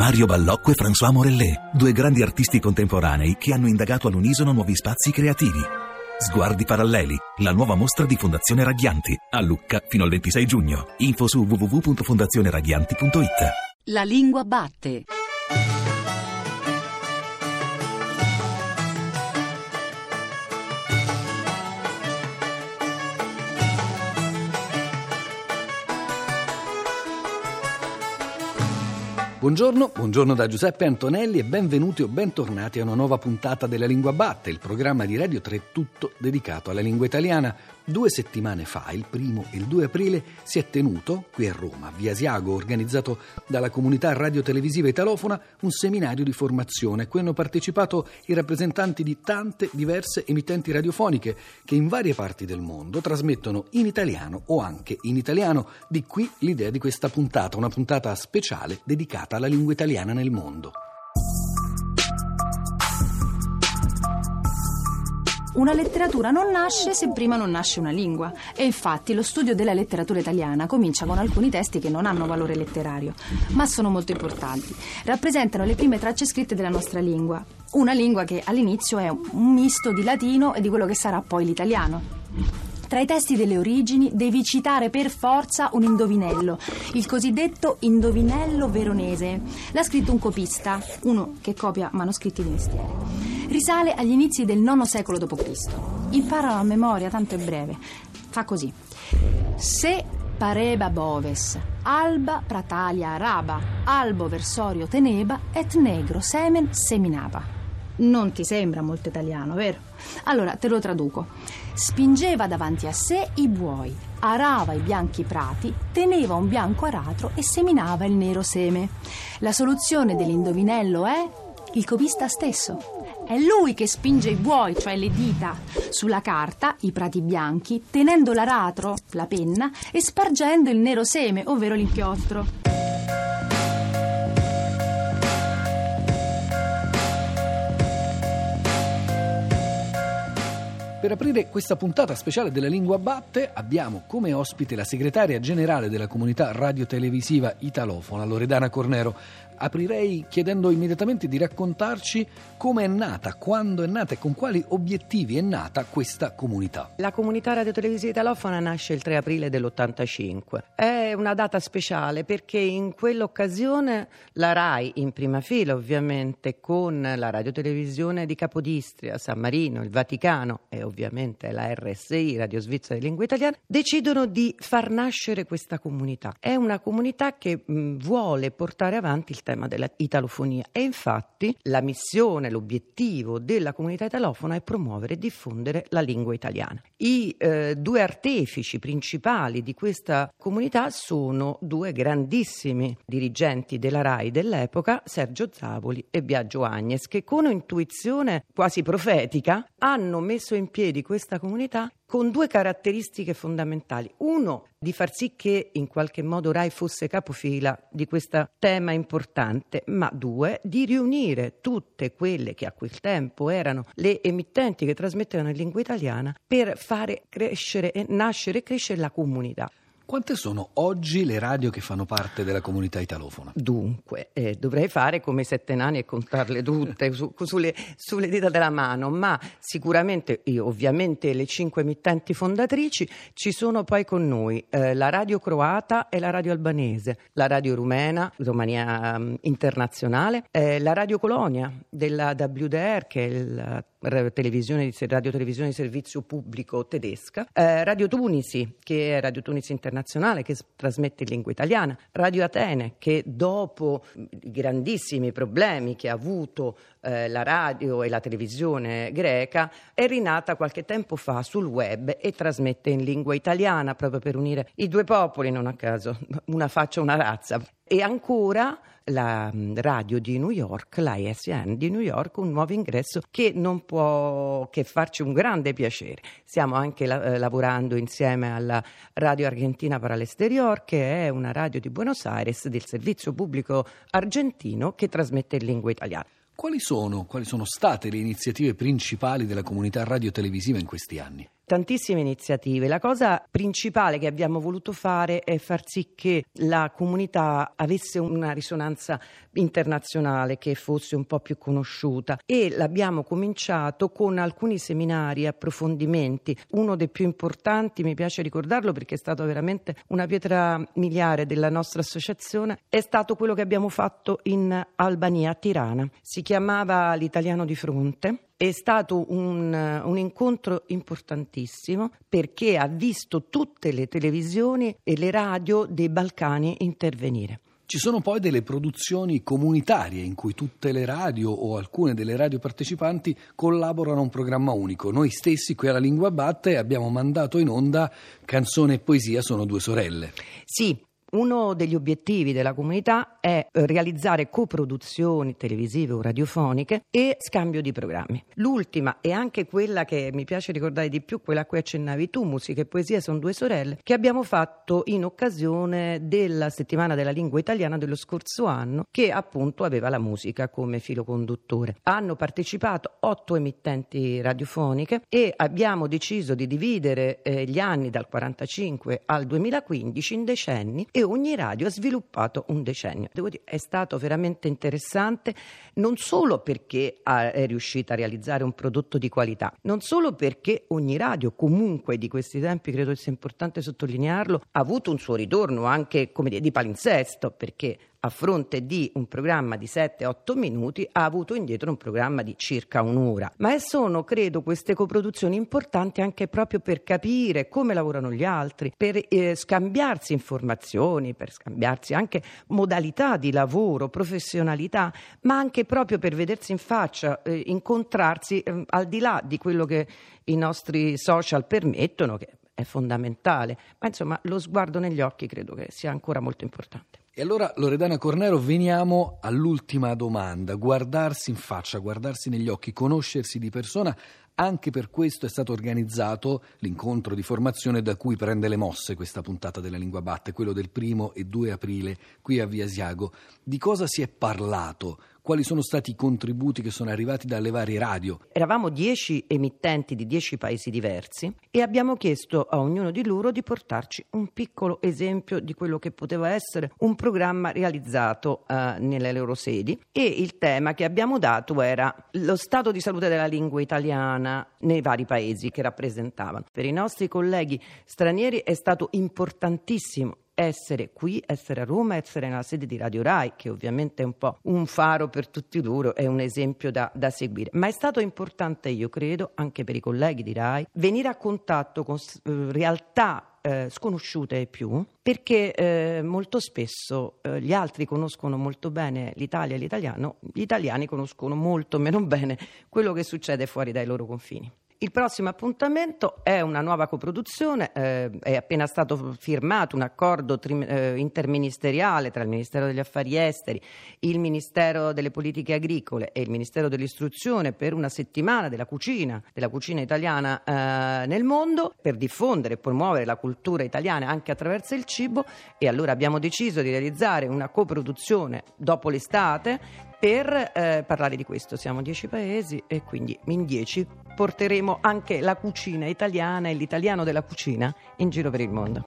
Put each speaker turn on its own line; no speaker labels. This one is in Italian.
Mario Ballocco e François Morellet, due grandi artisti contemporanei che hanno indagato all'unisono nuovi spazi creativi. Sguardi paralleli, la nuova mostra di Fondazione Raghianti, a Lucca fino al 26 giugno. Info su www.fondazioneraghianti.it.
La lingua batte.
Buongiorno, buongiorno da Giuseppe Antonelli e benvenuti o bentornati a una nuova puntata della Lingua Batte, il programma di Radio 3 tutto dedicato alla lingua italiana. Due settimane fa, il primo e il 2 aprile, si è tenuto qui a Roma, via Asiago, organizzato dalla comunità radiotelevisiva italofona, un seminario di formazione a cui hanno partecipato i rappresentanti di tante diverse emittenti radiofoniche che in varie parti del mondo trasmettono in italiano o anche in italiano. Di qui l'idea di questa puntata, una puntata speciale dedicata alla lingua italiana nel mondo.
Una letteratura non nasce se prima non nasce una lingua e infatti lo studio della letteratura italiana comincia con alcuni testi che non hanno valore letterario, ma sono molto importanti. Rappresentano le prime tracce scritte della nostra lingua, una lingua che all'inizio è un misto di latino e di quello che sarà poi l'italiano. Tra i testi delle origini devi citare per forza un indovinello, il cosiddetto indovinello veronese. L'ha scritto un copista, uno che copia manoscritti di mestiere. Risale agli inizi del IX secolo d.C. Impara a memoria, tanto è breve. Fa così. Se pareba boves, alba pratalia araba, albo versorio teneba, et negro semen seminava. Non ti sembra molto italiano, vero? Allora te lo traduco. Spingeva davanti a sé i buoi, arava i bianchi prati, teneva un bianco aratro e seminava il nero seme. La soluzione dell'indovinello è il copista stesso. È lui che spinge i buoi, cioè le dita, sulla carta, i prati bianchi, tenendo l'aratro, la penna, e spargendo il nero seme, ovvero l'inchiostro.
Per aprire questa puntata speciale della Lingua Batte abbiamo come ospite la segretaria generale della comunità radiotelevisiva italofona, Loredana Cornero aprirei chiedendo immediatamente di raccontarci come è nata, quando è nata e con quali obiettivi è nata questa comunità.
La comunità radiotelevisiva italofona nasce il 3 aprile dell'85. È una data speciale perché in quell'occasione la RAI, in prima fila ovviamente, con la radiotelevisione di Capodistria, San Marino, il Vaticano e ovviamente la RSI, Radio Svizzera di Lingua Italiana, decidono di far nascere questa comunità. È una comunità che vuole portare avanti il tema della italofonia e infatti la missione, l'obiettivo della comunità italofona è promuovere e diffondere la lingua italiana. I eh, due artefici principali di questa comunità sono due grandissimi dirigenti della RAI dell'epoca, Sergio Zavoli e Biagio Agnes, che con un'intuizione quasi profetica hanno messo in piedi questa comunità con due caratteristiche fondamentali. Uno, di far sì che in qualche modo Rai fosse capofila di questo tema importante, ma due, di riunire tutte quelle che a quel tempo erano le emittenti che trasmettevano in lingua italiana per fare crescere e nascere e crescere la comunità.
Quante sono oggi le radio che fanno parte della comunità italofona?
Dunque, eh, dovrei fare come sette nani e contarle tutte su, sulle, sulle, dita della mano, ma sicuramente, ovviamente, le cinque emittenti fondatrici ci sono poi con noi eh, la radio croata e la radio albanese, la radio rumena, Romania Internazionale, eh, la radio Colonia della WDR, che è la televisione di, radio televisione di servizio pubblico tedesca, eh, Radio Tunisi, che è Radio Tunisi Internazionale, che trasmette in lingua italiana, Radio Atene, che dopo i grandissimi problemi che ha avuto eh, la radio e la televisione greca, è rinata qualche tempo fa sul web e trasmette in lingua italiana proprio per unire i due popoli, non a caso, una faccia, una razza. E ancora la mm, radio di New York, la ISN di New York, un nuovo ingresso che non può che farci un grande piacere. Stiamo anche la, eh, lavorando insieme alla Radio Argentina para l'Esterior, che è una radio di Buenos Aires del servizio pubblico argentino che trasmette in lingua italiana.
Quali sono, quali sono state le iniziative principali della comunità radiotelevisiva in questi anni?
Tantissime iniziative. La cosa principale che abbiamo voluto fare è far sì che la comunità avesse una risonanza internazionale, che fosse un po' più conosciuta e l'abbiamo cominciato con alcuni seminari, approfondimenti. Uno dei più importanti, mi piace ricordarlo perché è stato veramente una pietra miliare della nostra associazione, è stato quello che abbiamo fatto in Albania, a Tirana. Si chiamava L'italiano di fronte è stato un, un, incontro importantissimo perché ha visto tutte le televisioni e le radio dei Balcani intervenire.
Ci sono poi delle produzioni comunitarie in cui tutte le radio o alcune delle radio partecipanti collaborano a un programma unico. Noi stessi qui alla Lingua Batte abbiamo mandato in onda Canzone e Poesia sono due sorelle.
Sì, uno degli obiettivi della comunità è realizzare coproduzioni televisive o radiofoniche e scambio di programmi. L'ultima e anche quella che mi piace ricordare di più, quella a cui accennavi tu, Musica e Poesia sono due sorelle, che abbiamo fatto in occasione della settimana della lingua italiana dello scorso anno, che appunto aveva la musica come filo conduttore. Hanno partecipato otto emittenti radiofoniche e abbiamo deciso di dividere eh, gli anni dal 45 al 2015 in decenni e ogni radio ha sviluppato un decennio. Devo dire, è stato veramente interessante non solo perché è riuscita a realizzare un prodotto di qualità, non solo perché ogni radio comunque di questi tempi, credo sia importante sottolinearlo, ha avuto un suo ritorno anche dire, di palinsesto, perché a fronte di un programma di 7-8 minuti, ha avuto indietro un programma di circa un'ora. Ma sono, credo, queste coproduzioni importanti anche proprio per capire come lavorano gli altri, per eh, scambiarsi informazioni, per scambiarsi anche modalità di lavoro, professionalità, ma anche proprio per vedersi in faccia, eh, incontrarsi eh, al di là di quello che i nostri social permettono, che è fondamentale. Ma insomma, lo sguardo negli occhi credo che sia ancora molto importante.
E allora, Loredana Cornero, veniamo all'ultima domanda. Guardarsi in faccia, guardarsi negli occhi, conoscersi di persona, anche per questo è stato organizzato l'incontro di formazione da cui prende le mosse questa puntata della Lingua Batte, quello del primo e 2 aprile qui a Via Asiago. Di cosa si è parlato? quali sono stati i contributi che sono arrivati dalle varie radio.
Eravamo dieci emittenti di dieci paesi diversi e abbiamo chiesto a ognuno di loro di portarci un piccolo esempio di quello che poteva essere un programma realizzato uh, nelle loro sedi e il tema che abbiamo dato era lo stato di salute della lingua italiana nei vari paesi che rappresentavano. Per i nostri colleghi stranieri è stato importantissimo essere qui, essere a Roma, essere nella sede di Radio Rai, che ovviamente è un po' un faro per tutti loro, è un esempio da, da seguire. Ma è stato importante, io credo, anche per i colleghi di Rai, venire a contatto con eh, realtà eh, sconosciute ai più, perché eh, molto spesso eh, gli altri conoscono molto bene l'Italia e l'italiano, gli italiani conoscono molto meno bene quello che succede fuori dai loro confini. Il prossimo appuntamento è una nuova coproduzione, eh, è appena stato firmato un accordo tri- eh, interministeriale tra il Ministero degli Affari Esteri, il Ministero delle Politiche Agricole e il Ministero dell'Istruzione per una settimana della cucina, della cucina italiana eh, nel mondo, per diffondere e promuovere la cultura italiana anche attraverso il cibo e allora abbiamo deciso di realizzare una coproduzione dopo l'estate per eh, parlare di questo. Siamo dieci paesi e quindi in dieci porteremo anche la cucina italiana e l'italiano della cucina in giro per il mondo.